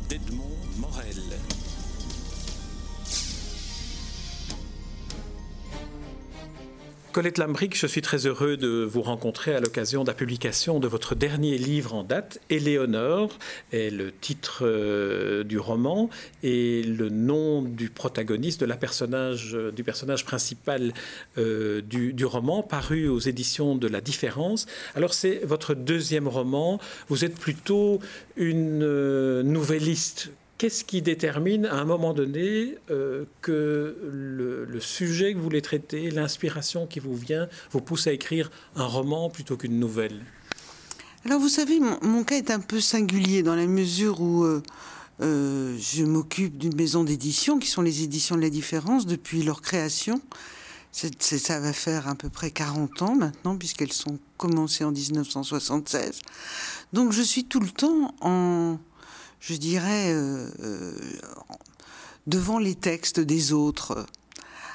d'Edmond Morel. Colette Lambric, je suis très heureux de vous rencontrer à l'occasion de la publication de votre dernier livre en date, Éléonore, est le titre euh, du roman et le nom du protagoniste, de la personnage, du personnage principal euh, du, roman, paru aux éditions de La Différence. Alors c'est votre deuxième roman, vous êtes plutôt une euh, nouvelliste Qu'est-ce qui détermine à un moment donné euh, que le, sujet que vous voulez traiter, l'inspiration qui vous vient, vous pousse à écrire un roman plutôt qu'une nouvelle? Alors vous savez, mon, cas est un peu singulier dans la mesure où euh, euh, je m'occupe d'une maison d'édition qui sont les éditions de la différence depuis leur création. ça va faire à peu près 40 ans maintenant puisqu'elles sont commencées en 1976. Donc je suis tout le temps en je dirais, euh, euh, devant les textes des autres.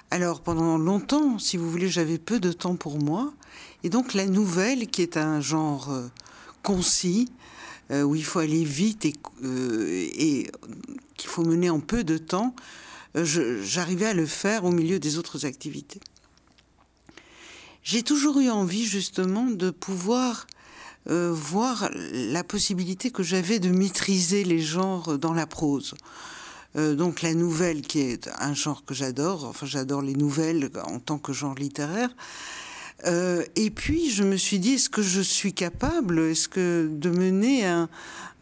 Alors pendant longtemps, si vous voulez, j'avais peu de temps pour moi. Et donc la nouvelle, qui est un genre euh, concis, où il faut aller vite et, et qu'il faut mener en peu de temps, j'arrivais à le faire au milieu des autres activités. J'ai toujours eu envie justement de pouvoir euh, voir la possibilité que j'avais de maîtriser les genres dans la prose. Euh, donc la nouvelle, qui est un genre que j'adore, enfin j'adore les nouvelles en tant que genre littéraire. Euh, et puis je me suis dit, est-ce que je suis capable, est-ce que de mener un,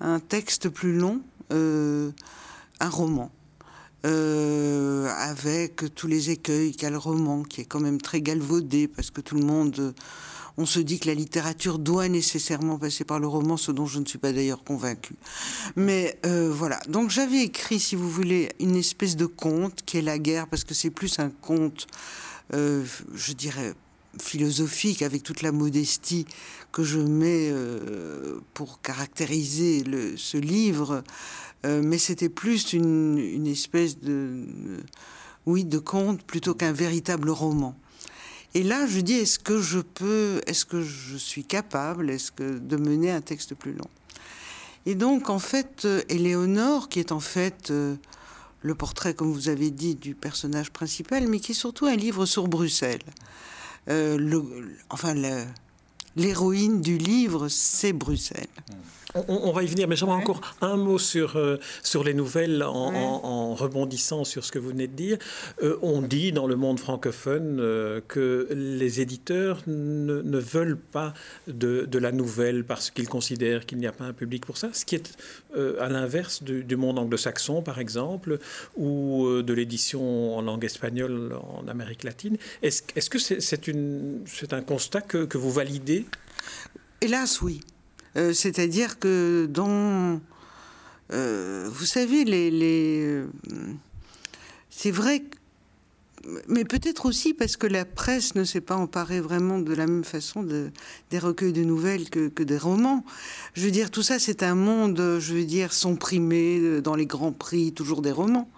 un texte plus long, un roman avec tous les écueils qu'a le roman, qui est quand même très galvaudé, parce que tout le monde on se dit que la littérature doit nécessairement passer par le roman, ce dont je ne suis pas d'ailleurs convaincue. Mais euh, voilà, donc j'avais écrit, si vous voulez, une espèce de conte qui est la guerre, parce que c'est plus un conte, euh, je dirais, philosophique, avec toute la modestie que je mets euh, pour caractériser ce livre, mais c'était plus une, espèce de, oui, de conte plutôt qu'un véritable roman. Et là, je dis, est-ce que je peux, est-ce que je suis capable, est-ce que de mener un texte plus long? Et donc, en fait, euh, Éléonore, qui est en fait euh, le portrait, comme vous avez dit, du personnage principal, mais qui est surtout un livre sur Bruxelles. Euh, enfin, l'héroïne du livre, c'est Bruxelles. Mmh. On, va y venir, mais j'aimerais encore un mot sur, euh, sur les nouvelles en, rebondissant sur ce que vous venez de dire. Euh, on dit dans le monde francophone euh, que les éditeurs ne, veulent pas de, la nouvelle parce qu'ils considèrent qu'il n'y a pas un public pour ça, ce qui est à l'inverse du, monde anglo-saxon, par exemple, ou de l'édition en langue espagnole en Amérique latine. Est-ce que c'est un constat que, que vous validez? Hélas, oui. Euh, c'est-à-dire que dans... Euh, vous savez, les... Euh, c'est vrai mais peut-être aussi parce que la presse ne s'est pas emparée vraiment de la même façon de, des recueils de nouvelles que, des romans. Je veux dire, tout ça, c'est un monde, je veux dire, sont primés dans les grands prix, toujours des romans.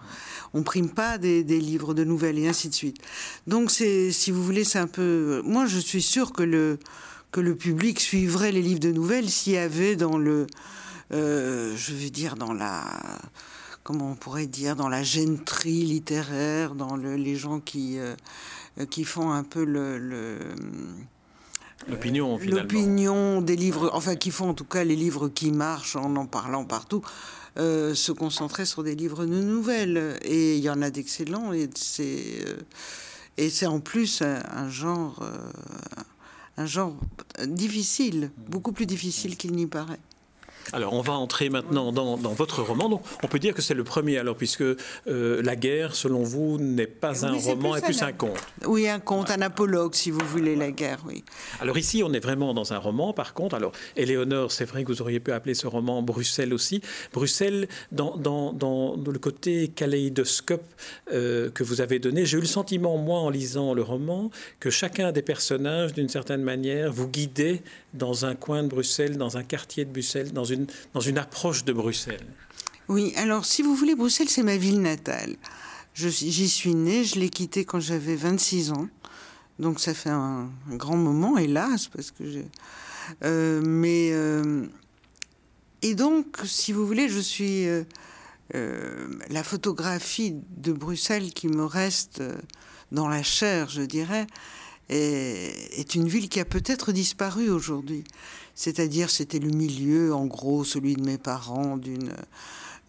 On prime pas des, des livres de nouvelles et ainsi de suite. Donc, c'est, si vous voulez, c'est un peu. Moi, je suis sûre que le, que le public suivrait les livres de nouvelles s'il y avait dans le, euh, je veux dire, dans la, comment on pourrait dire, dans la gentry littéraire, dans le, les gens qui, euh, qui font un peu le, L'opinion, finalement. L'opinion des livres, enfin qui font en tout cas les livres qui marchent en en parlant partout, euh, se concentrer sur des livres de nouvelles. Et il y en a d'excellents et c'est et c'est en plus un, genre un genre difficile, beaucoup plus difficile qu'il n'y paraît. Alors, on va entrer maintenant dans, votre roman. Donc, on peut dire que c'est le premier, alors, puisque euh, La guerre, selon vous, n'est pas un roman et plus un, conte. Oui, un conte, un apologue, si vous voulez, La guerre, oui. Alors, ici, on est vraiment dans un roman, par contre. Alors, Éléonore, c'est vrai que vous auriez pu appeler ce roman Bruxelles aussi. Bruxelles, dans, dans, le côté kaléidoscope euh, que vous avez donné, j'ai eu le sentiment, moi, en lisant le roman, que chacun des personnages, d'une certaine manière, vous guidait dans un coin de Bruxelles, dans un quartier de Bruxelles, dans une, dans une approche de Bruxelles. Oui, alors si vous voulez, Bruxelles, c'est ma ville natale. J'y suis née, je l'ai quittée quand j'avais 26 ans. Donc ça fait un, grand moment, hélas, parce que j'ai... Euh, mais... Euh, et donc, si vous voulez, je suis... Euh, la photographie de Bruxelles qui me reste dans la chair, je dirais, est, une ville qui a peut-être disparu aujourd'hui. C'est-à-dire, c'était le milieu, en gros, celui de mes parents, d'une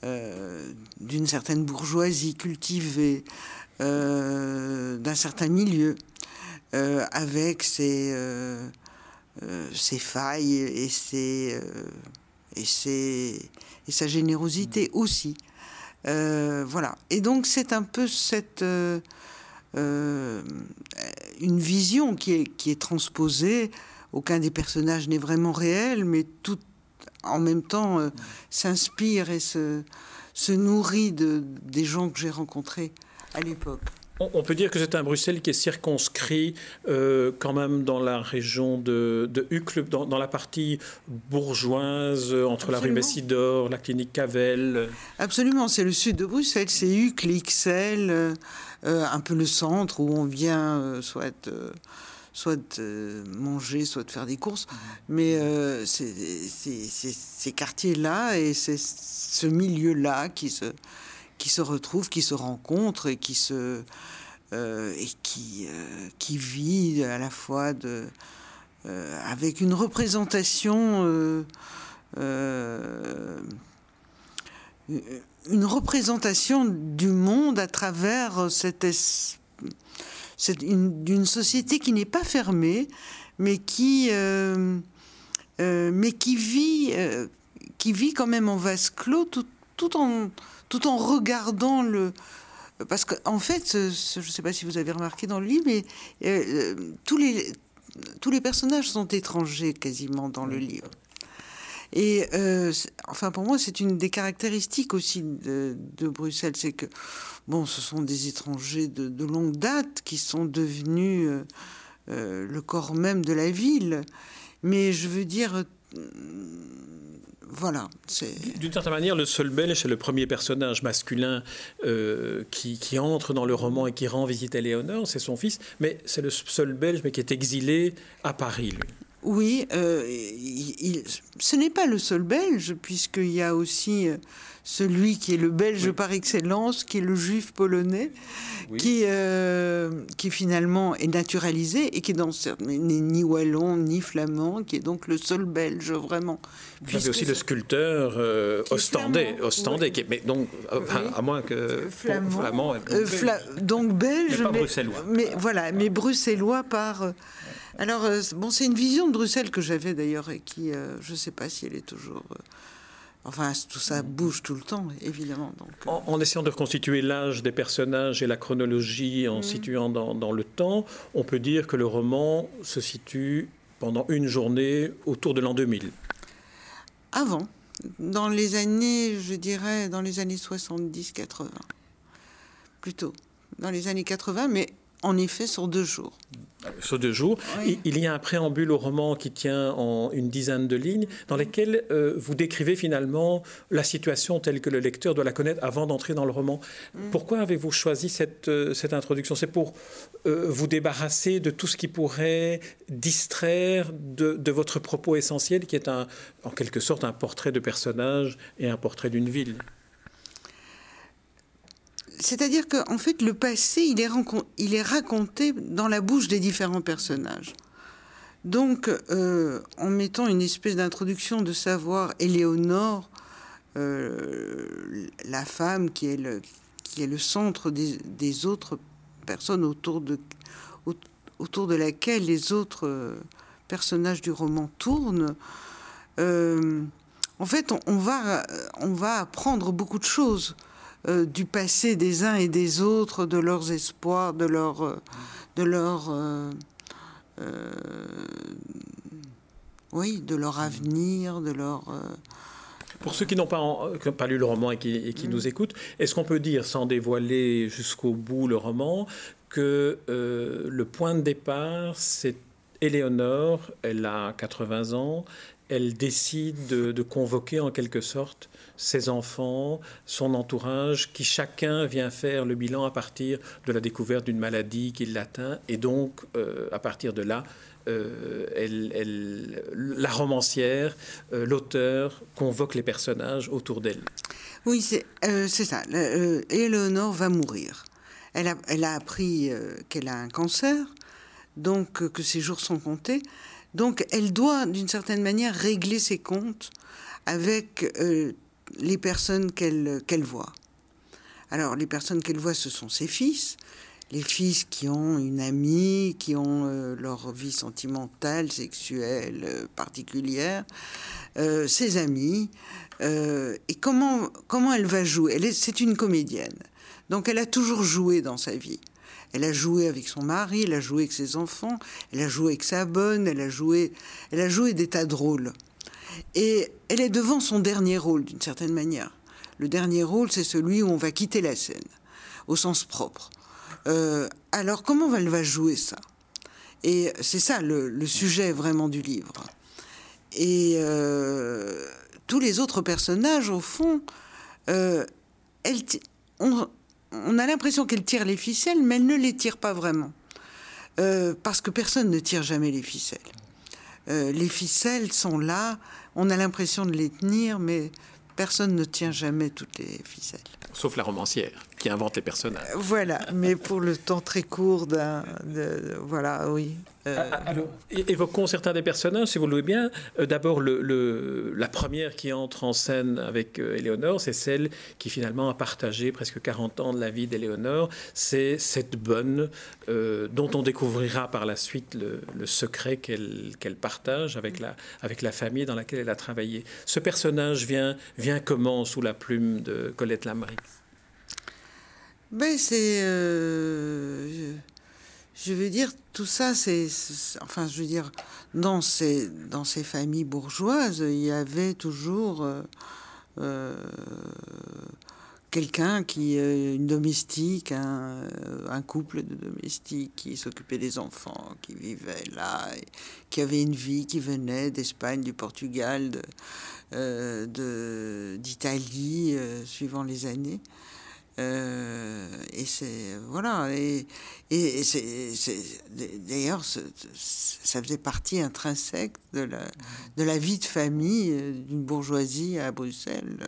euh, d'une certaine bourgeoisie cultivée, euh, d'un certain milieu, euh, avec ses, ses, failles et, ses, et, ses, et sa générosité aussi. voilà. Et donc, c'est un peu cette une vision qui est, qui est transposée. Aucun des personnages n'est vraiment réel, mais tout en même temps euh, s'inspire et se, se nourrit de, des gens que j'ai rencontrés à l'époque. On peut dire que c'est un Bruxelles qui est circonscrit euh, quand même dans la région de, de Uccle, dans, dans, la partie bourgeoise, entre la rue Messidor, la clinique Cavel. Absolument, c'est le sud de Bruxelles, c'est Uccle, Ixelles, euh, un peu le centre où on vient euh, soit euh, soit manger, soit de faire des courses. Mais c'est ces quartiers-là et c'est ce milieu-là qui se, qui se retrouve, qui se rencontre et qui, se, et qui, qui vit à la fois de, avec une représentation une représentation du monde à travers cette, cette une, société qui n'est pas fermée, mais qui, euh, euh, mais qui vit, euh, qui vit quand même en vase clos, tout, tout, en, tout en regardant le. Parce qu'en en fait, je ne sais pas si vous avez remarqué dans le livre, mais tous les tous les personnages sont étrangers quasiment dans le livre. Et euh, enfin, pour moi, c'est une des caractéristiques aussi de, Bruxelles, c'est que bon, ce sont des étrangers de, longue date qui sont devenus euh, euh, le corps même de la ville. Mais je veux dire, voilà. D'une certaine manière, le seul belge, c'est le premier personnage masculin qui, entre dans le roman et qui rend visite à Léonore, c'est son fils, mais c'est le seul belge, mais qui est exilé à Paris, lui. Oui, euh, ce n'est pas le seul belge, puisqu'il y a aussi euh, celui qui est le belge par excellence, qui est le juif polonais, qui, euh, qui finalement est naturalisé et qui n'est ni wallon ni flamand, qui est donc le seul belge vraiment. Vous avez aussi le sculpteur ostendais, ostendais mais donc, à moins que flamand, donc belge, mais, bruxellois. Mais voilà, mais bruxellois par alors, euh, bon, c'est une vision de Bruxelles que j'avais d'ailleurs et qui, euh, je ne sais pas si elle est toujours. Euh, enfin, tout ça bouge tout le temps, évidemment. Donc, en, essayant de reconstituer l'âge des personnages et la chronologie en mm. situant dans, dans, le temps, on peut dire que le roman se situe pendant une journée autour de l'an 2000. Avant, dans les années, je dirais, dans les années 70-80. Plutôt. Dans les années 80, mais en effet sur deux jours. Sur deux jours. Il y a un préambule au roman qui tient en une dizaine de lignes, dans lesquelles euh, vous décrivez finalement la situation telle que le lecteur doit la connaître avant d'entrer dans le roman. Mm. Pourquoi avez-vous choisi cette, euh, cette introduction? C'est pour euh, vous débarrasser de tout ce qui pourrait distraire de, de, votre propos essentiel, qui est un, en quelque sorte un portrait de personnage et un portrait d'une ville? C'est-à-dire qu'en fait, le passé, il est, raconté dans la bouche des différents personnages. Donc, euh, en mettant une espèce d'introduction de savoir Éléonore, euh, la femme qui est le, centre des, autres personnes autour de, laquelle les autres euh, personnages du roman tournent, en fait, on va apprendre beaucoup de choses euh, du passé des uns et des autres, de leurs espoirs, de leur, euh, de leur, euh, oui, de leur avenir, de leur. Pour ceux qui n'ont pas, pas, lu le roman et qui, qui nous écoutent, est-ce qu'on peut dire, sans dévoiler jusqu'au bout le roman, que le point de départ, c'est Éléonore, elle a 80 ans, elle décide de, convoquer en quelque sorte ses enfants, son entourage, qui chacun vient faire le bilan à partir de la découverte d'une maladie qui l'atteint. Et donc, euh, à partir de là, elle, la romancière, l'auteur convoque les personnages autour d'elle. Oui, c'est ça. Éléonore va mourir. Elle a appris qu'elle a un cancer, donc que ses jours sont comptés. Donc elle doit, d'une certaine manière, régler ses comptes avec les personnes qu'elle voit. Alors, les personnes qu'elle voit, ce sont ses fils, les fils qui ont une amie, qui ont euh, leur vie sentimentale, sexuelle euh, particulière, euh, ses amis. et comment, comment elle va jouer C'est une comédienne. Donc, elle a toujours joué dans sa vie. Elle a joué avec son mari, elle a joué avec ses enfants, elle a joué avec sa bonne, elle a joué, elle a joué des tas de rôles. Et elle est devant son dernier rôle, d'une certaine manière. Le dernier rôle, c'est celui où on va quitter la scène, au sens propre. Euh, alors, comment elle va jouer ça? Et c'est ça le, sujet vraiment du livre. Et euh, tous les autres personnages, au fond, euh, on, on, a l'impression qu'elle tire les ficelles, mais elle ne les tire pas vraiment. parce que personne ne tire jamais les ficelles. les ficelles sont là, on a l'impression de les tenir, mais personne ne tient jamais toutes les ficelles. Sauf la romancière qui invente les personnages. Voilà, mais pour le temps très court d'un. Voilà, oui. Euh, ah, ah, alors, évoquons certains des personnages, si vous le voulez bien. Euh, d'abord, le, la première qui entre en scène avec euh, Éléonore, c'est celle qui finalement a partagé presque 40 ans de la vie d'Éléonore. C'est cette bonne dont on découvrira par la suite le, secret qu'elle partage avec la, avec la famille dans laquelle elle a travaillé. Ce personnage vient, vient comment sous la plume de Colette Lamrix ben, c'est. Euh, je veux dire, tout ça, c'est. Enfin, je veux dire, dans ces, dans ces familles bourgeoises, il y avait toujours. Euh, euh, quelqu'un qui, une domestique, un, couple de domestiques qui s'occupait des enfants, qui vivait là, qui avait une vie, qui venait d'Espagne, du Portugal, de, d'Italie, suivant les années. Euh, et c'est voilà et, et c'est, d'ailleurs ça faisait partie intrinsèque de la de la vie de famille euh, d'une bourgeoisie à Bruxelles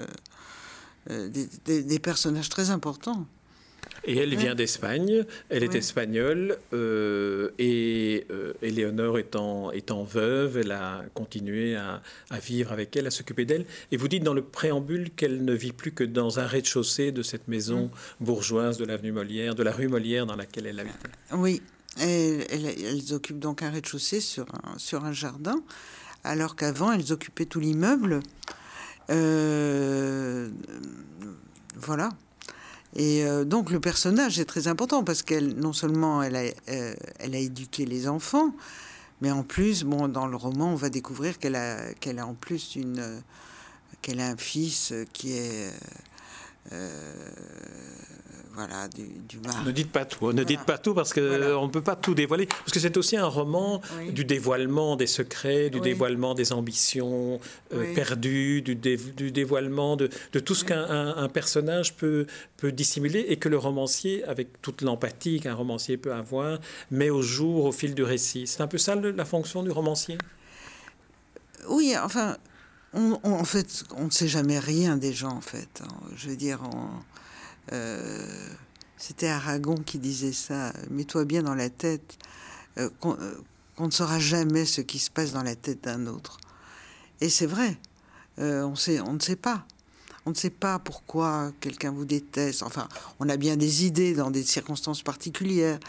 euh, des, personnages très importants et elle vient d'Espagne, elle est espagnole, euh, et euh, Éléonore étant, étant veuve, elle a continué à, vivre avec elle, à s'occuper d'elle. Et vous dites dans le préambule qu'elle ne vit plus que dans un rez-de-chaussée de cette maison bourgeoise de l'avenue Molière, de la rue Molière dans laquelle elle habitait. Oui, elles, elles, occupent donc un rez-de-chaussée sur un, sur un jardin, alors qu'avant elles occupaient tout l'immeuble. Euh, voilà. Et euh, donc le personnage est très important parce qu'elle, non seulement elle a, euh, elle a éduqué les enfants, mais en plus, bon, dans le roman, on va découvrir qu'elle a, qu'elle a en plus une, qu'elle a un fils qui est voilà, du, Ne dites pas tout, ne dites pas tout parce qu'on ne peut pas tout dévoiler. Parce que c'est aussi un roman du dévoilement des secrets, du dévoilement des ambitions euh, perdues, du, du dévoilement de, de tout ce qu'un personnage peut, peut dissimuler et que le romancier, avec toute l'empathie qu'un romancier peut avoir, met au jour au fil du récit. C'est un peu ça la fonction du romancier? Oui, enfin, en fait, on ne sait jamais rien des gens, en fait. Je veux dire, on euh, c'était Aragon qui disait ça. Mets-toi bien dans la tête euh, euh, qu'on ne saura jamais ce qui se passe dans la tête d'un autre. Et c'est vrai. on, sait, on ne sait pas. On ne sait pas pourquoi quelqu'un vous déteste. Enfin, on a bien des idées dans des circonstances particulières,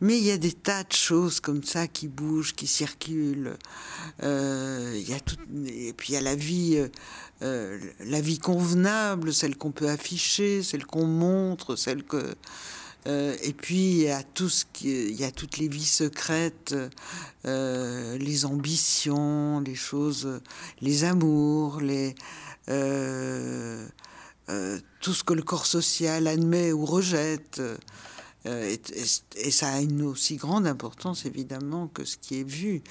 mais il y a des tas de choses comme ça qui bougent, qui circulent. Euh, il y a tout, et puis il y a la vie, euh, la vie convenable, celle qu'on peut afficher, celle qu'on montre, celle que. Euh, et puis il y a tout ce y a toutes les vies secrètes, les ambitions, les choses, les amours, les euh, euh, tout ce que le corps social admet ou rejette. Euh, et, ça a une aussi grande importance évidemment que ce qui est vu.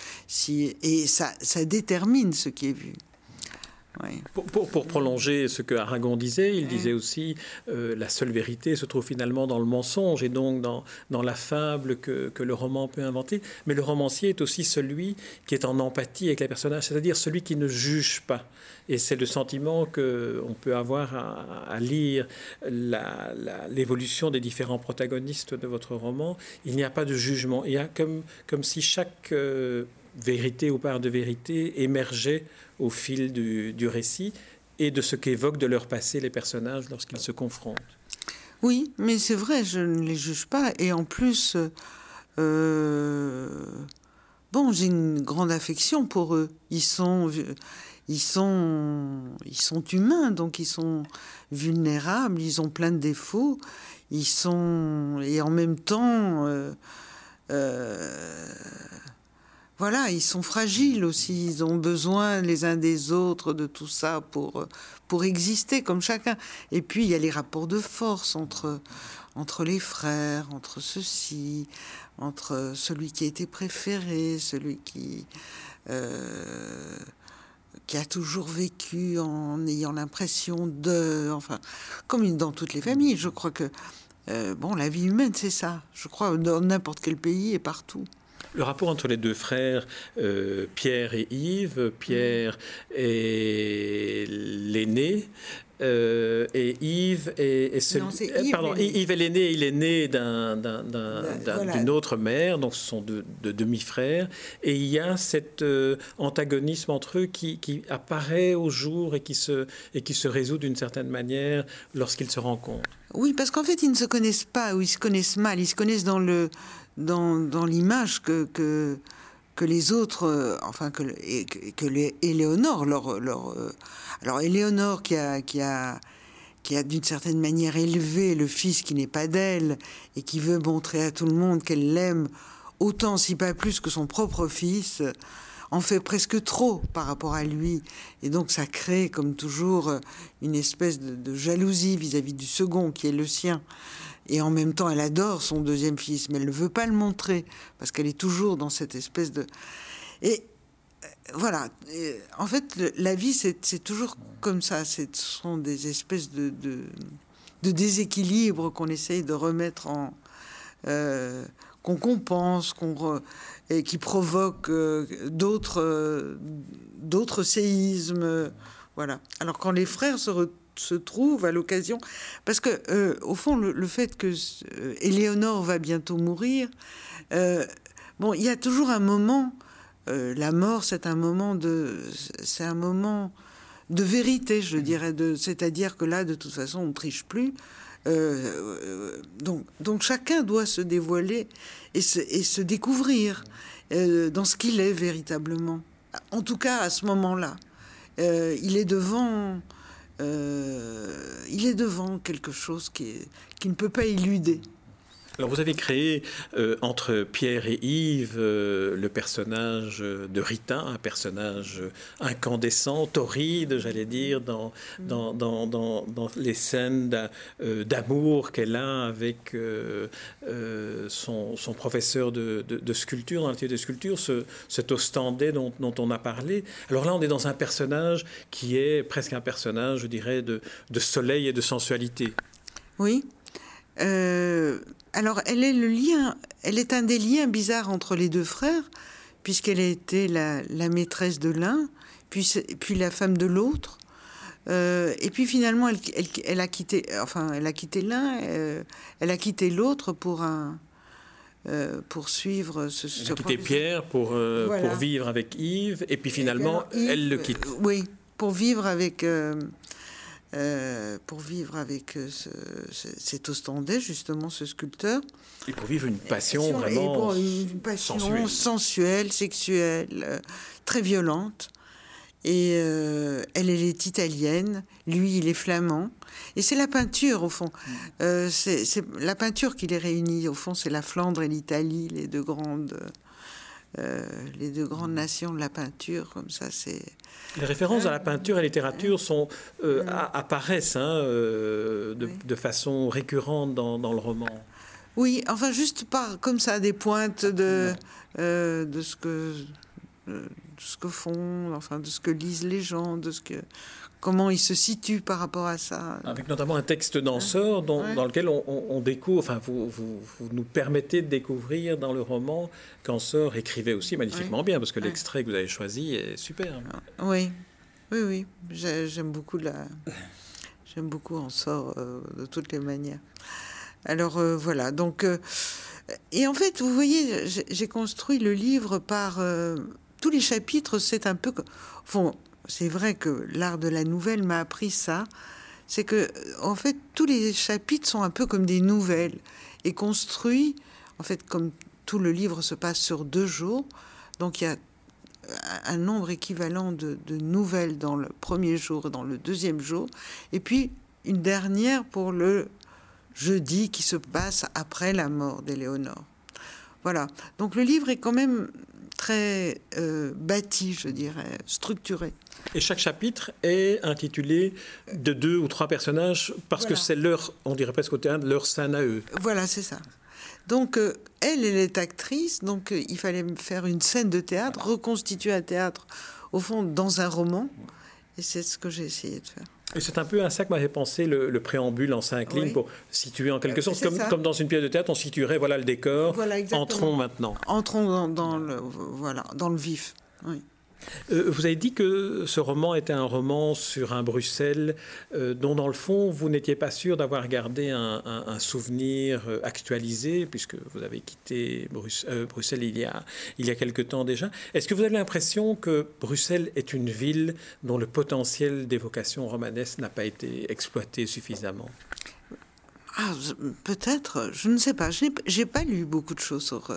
Et ça détermine ce qui est vu. Pour, prolonger ce que Aragon disait, il disait aussi euh, la seule vérité se trouve finalement dans le mensonge et donc dans, dans la fable que, que, le roman peut inventer. Mais le romancier est aussi celui qui est en empathie avec les personnages, c'est-à-dire celui qui ne juge pas. Et c'est le sentiment qu'on peut avoir à, lire l'évolution des différents protagonistes de votre roman. Il n'y a pas de jugement. Il y a comme, comme si chaque euh, vérité ou part de vérité émergeait au fil du, récit et de ce qu'évoquent de leur passé les personnages lorsqu'ils se confrontent. Oui, mais c'est vrai, je ne les juge pas. Et en plus, euh, bon, j'ai une grande affection pour eux. Ils sont, ils sont, ils sont humains, donc ils sont vulnérables, ils ont plein de défauts, ils sont, et en même temps, euh, euh, voilà, ils sont fragiles aussi, ils ont besoin les uns des autres de tout ça pour, pour exister comme chacun. Et puis il y a les rapports de force entre, entre les frères, entre ceux-ci, entre celui qui a été préféré, celui qui, euh, qui a toujours vécu en ayant l'impression de, enfin, comme dans toutes les familles. Je crois que, euh, bon, la vie humaine, c'est ça. Je crois dans n'importe quel pays et partout. Le rapport entre les deux frères, euh, Pierre et Yves, Pierre est l'aîné, euh, et Yves est, Yves pardon, Yves est l'aîné, il est né d'une autre mère, donc ce sont deux, demi-frères, et il y a cet euh, antagonisme entre eux qui, qui, apparaît au jour et qui se, et qui se résout d'une certaine manière lorsqu'ils se rencontrent. Oui, parce qu'en fait, ils ne se connaissent pas, ou ils se connaissent mal, ils se connaissent dans le dans, dans l'image que, que, que, les autres, euh, enfin que, que, les Éléonore, leur, leur, euh, alors Éléonore qui a, qui a, qui a d'une certaine manière élevé le fils qui n'est pas d'elle et qui veut montrer à tout le monde qu'elle l'aime autant, si pas plus que son propre fils, en fait presque trop par rapport à lui. Et donc ça crée, comme toujours, une espèce de, jalousie vis-à-vis -vis du second qui est le sien. Et en même temps, elle adore son deuxième fils, mais elle ne veut pas le montrer, parce qu'elle est toujours dans cette espèce de... Et euh, voilà, en fait, la vie, c'est toujours comme ça. Ce sont des espèces de, déséquilibres qu'on essaye de remettre en... Euh, qu'on compense, qu'on et qui provoquent euh, d'autres d'autres séismes. Voilà. Alors quand les frères se, se trouve à l'occasion. Parce que, euh, au fond, le, fait que euh, Éléonore va bientôt mourir, euh, bon, il y a toujours un moment. la mort, c'est un moment de, c'est un moment de vérité, je dirais. De, c'est-à-dire que là, de toute façon, on triche plus. donc, donc chacun doit se dévoiler et se, et se découvrir dans ce qu'il est véritablement. En tout cas, à ce moment-là, il est devant euh, il est devant quelque chose qui, qui ne peut pas éluder. Alors vous avez créé euh, entre Pierre et Yves euh, le personnage de Rita, un personnage incandescent, torride, j'allais dire, dans, dans, dans, dans, les scènes d'amour qu'elle a avec son, son, professeur de, de, sculpture, dans l'atelier de sculpture, ce, cet Ostendais dont, dont, on a parlé. Alors là, on est dans un personnage qui est presque un personnage, je dirais, de, de soleil et de sensualité. Oui. Euh, alors, elle est le lien, elle est un des liens bizarres entre les deux frères, puisqu'elle a été la, maîtresse de l'un, puis, puis la femme de l'autre. Euh, et puis finalement, elle, elle, a quitté, enfin, elle a quitté l'un, euh, elle a quitté l'autre pour un, pour suivre ce. Elle a quitté Pierre pour pour vivre avec Yves, et puis finalement, elle le quitte. oui, pour vivre avec euh, pour vivre avec euh, ce, cet Ostendais, justement, ce sculpteur. Et pour vivre une passion vraiment une passion sensuelle, sexuelle, euh, très violente. Et elle, elle est italienne, lui, il est flamand. Et c'est la peinture, au fond. Mm. c'est la peinture qui les réunit, au fond, c'est la Flandre et l'Italie, les deux grandes euh, les deux grandes nations de la peinture, comme ça, c'est. Les références à la peinture et à la littérature sont, euh, apparaissent hein, euh, de, façon récurrente dans, le roman. Oui, enfin, juste par comme ça, des pointes de, de ce que de ce que font, enfin de ce que lisent les gens, de ce que comment ils se situent par rapport à ça. Avec notamment un texte danseur dans, lequel on, découvre, enfin vous, vous, nous permettez de découvrir dans le roman qu'Ansor écrivait aussi magnifiquement bien, parce que l'extrait que vous avez choisi est super. Oui, oui, oui, j'aime beaucoup la, j'aime beaucoup Ansor euh, de toutes les manières. Alors euh, voilà, donc euh, et en fait, vous voyez, j'ai construit le livre par tous les chapitres, c'est un peu. Bon, c'est vrai que l'art de la nouvelle m'a appris ça. C'est que, en fait, tous les chapitres sont un peu comme des nouvelles et construits, en fait, comme tout le livre se passe sur deux jours. Donc, il y a un nombre équivalent de, nouvelles dans le premier jour dans le deuxième jour. Et puis, une dernière pour le jeudi qui se passe après la mort d'Éléonore. Voilà. Donc, le livre est quand même très euh, bâti, je dirais, structuré. Et chaque chapitre est intitulé de deux ou trois personnages parce que c'est leur, on dirait presque au théâtre, leur scène à eux. Voilà, c'est ça. Donc, euh, elle, elle est actrice, donc euh, il fallait faire une scène de théâtre, reconstituer un théâtre, au fond, dans un roman. Et c'est ce que j'ai essayé de faire. C'est un peu à ça que m'avait pensé le, préambule en cinq lignes pour situer en quelque euh, sorte, comme, comme, dans une pièce de théâtre, on situerait voilà le décor. Entrons maintenant. Entrons dans, dans, le, voilà, dans le vif. Oui. Euh, vous avez dit que ce roman était un roman sur un Bruxelles euh, dont, dans le fond, vous n'étiez pas sûr d'avoir gardé un, souvenir euh, actualisé, puisque vous avez quitté Bruxelles il y, a, il y a quelque temps déjà. Est-ce que vous avez l'impression que Bruxelles est une ville dont le potentiel d'évocation romanesque n'a pas été exploité suffisamment? Ah, peut-être, je ne sais pas. Je n'ai pas lu beaucoup de choses sur,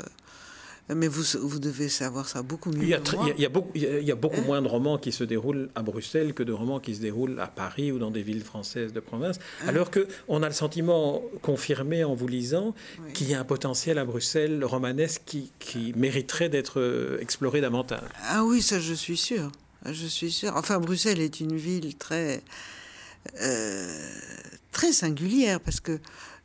mais vous, vous devez savoir ça beaucoup mieux. Il y a, Il y a, beaucoup, il y a beaucoup hein moins de romans qui se déroulent à Bruxelles que de romans qui se déroulent à Paris ou dans des villes françaises de province. Hein alors que on a le sentiment confirmé en vous lisant qu'il y a un potentiel à Bruxelles romanesque qui, qui mériterait d'être euh, exploré davantage. Ah oui, ça je suis sûr. Je suis sûr. Enfin, Bruxelles est une ville très, euh, très singulière parce que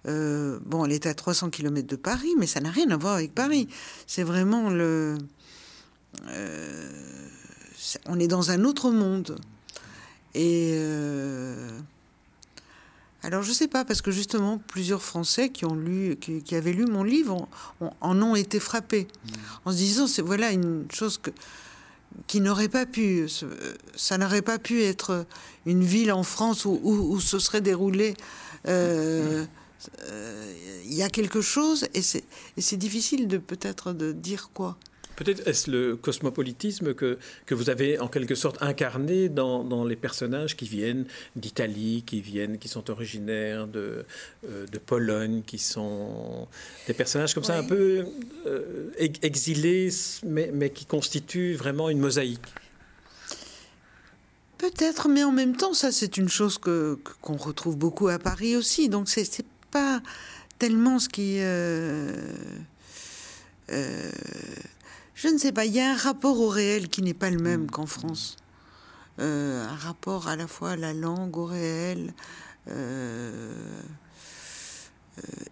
euh, bon, elle est à 300 km de Paris, mais ça n'a rien à voir avec Paris. C'est vraiment le. Euh, on est dans un autre monde. Et. Euh, alors je sais pas parce que justement plusieurs Français qui ont lu, qui, avaient lu mon livre, en ont été frappés mmh. en se disant c'est voilà une chose que qui n'aurait pas pu, ça n'aurait pas pu être une ville en France où, où, se serait déroulé euh, il y a quelque chose et c'est difficile de peut-être de dire quoi. Peut-être est-ce le cosmopolitisme que, que vous avez en quelque sorte incarné dans, dans les personnages qui viennent d'Italie, qui viennent, qui sont originaires de, euh, de Pologne, qui sont des personnages comme ça un peu euh, exilés, mais, mais qui constituent vraiment une mosaïque. Peut-être, mais en même temps, ça c'est une chose que qu'on retrouve beaucoup à Paris aussi. Donc c'est pas tellement ce qui. Euh, euh, je ne sais pas, il y a un rapport au réel qui n'est pas le même mm. qu'en France. Euh, un rapport à la fois à la langue, au réel.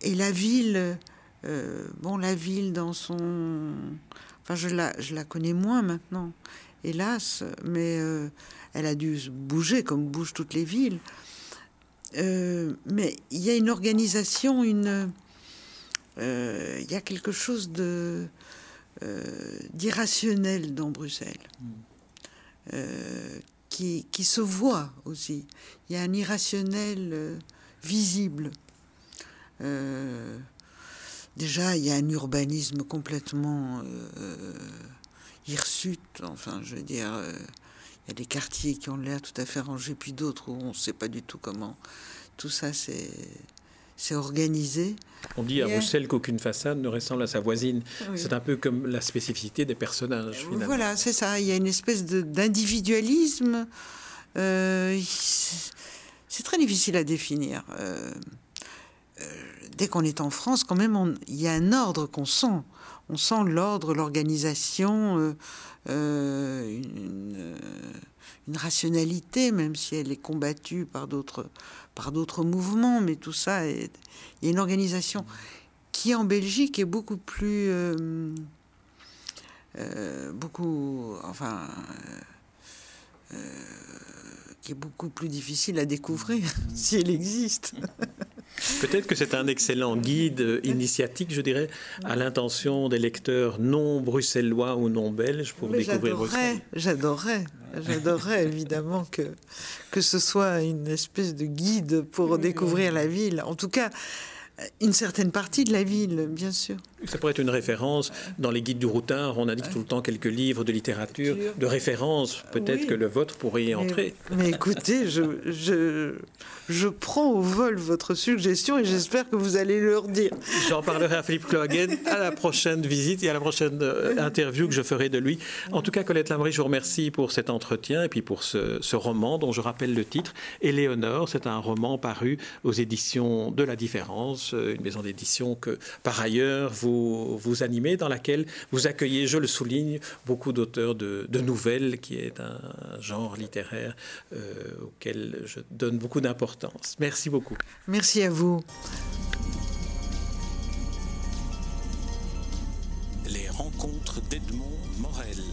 et la ville, bon, la ville dans son. Enfin, je la, je la connais moins maintenant, hélas, mais elle a dû bouger comme bougent toutes les villes. Euh, mais il y a une organisation, une, euh, il y a quelque chose de euh, d'irrationnel dans Bruxelles, qui, qui, se voit aussi. Il y a un irrationnel visible. déjà, il y a un urbanisme complètement hirsute, enfin, je veux dire il y a des quartiers qui ont l'air tout à fait rangés, puis d'autres où on ne sait pas du tout comment tout ça c'est organisé. On dit à Bruxelles qu'aucune façade ne ressemble à sa voisine. C'est un peu comme la spécificité des personnages. Finalement. Voilà, c'est ça. Il y a une espèce d'individualisme. Euh, c'est très difficile à définir. Euh, euh, dès qu'on est en France, quand même, il y a un ordre qu'on sent. On sent l'ordre, l'organisation, une, une, rationalité, même si elle est combattue par d'autres par d'autres mouvements, mais tout ça, est, il y a une organisation qui en Belgique est beaucoup plus euh, beaucoup, enfin, qui est beaucoup plus difficile à découvrir si elle existe. Peut-être que c'est un excellent guide initiatique, je dirais, à l'intention des lecteurs non bruxellois ou non belges pour découvrir Bruxelles. J'adorerais, j'adorerais évidemment que, que ce soit une espèce de guide pour découvrir la ville. En tout cas, une certaine partie de la ville, bien sûr. Ça pourrait être une référence. Dans les guides du routard, on indique tout le temps quelques livres de littérature, de référence. Peut-être que le vôtre pourrait y entrer. Mais, écoutez, je, je, je, prends au vol votre suggestion et j'espère que vous allez leur dire. J'en parlerai à Philippe Clohagen à la prochaine visite et à la prochaine euh, interview que je ferai de lui. En tout cas, Colette Lamry, je vous remercie pour cet entretien et puis pour ce, ce roman dont je rappelle le titre. Éléonore, c'est un roman paru aux éditions de La Différence, une maison d'édition que, par ailleurs, vous vous, animez, dans laquelle vous accueillez, je le souligne, beaucoup d'auteurs de, nouvelles, qui est un genre littéraire euh, auquel je donne beaucoup d'importance. Merci beaucoup. Merci à vous. Les rencontres d'Edmond Morel.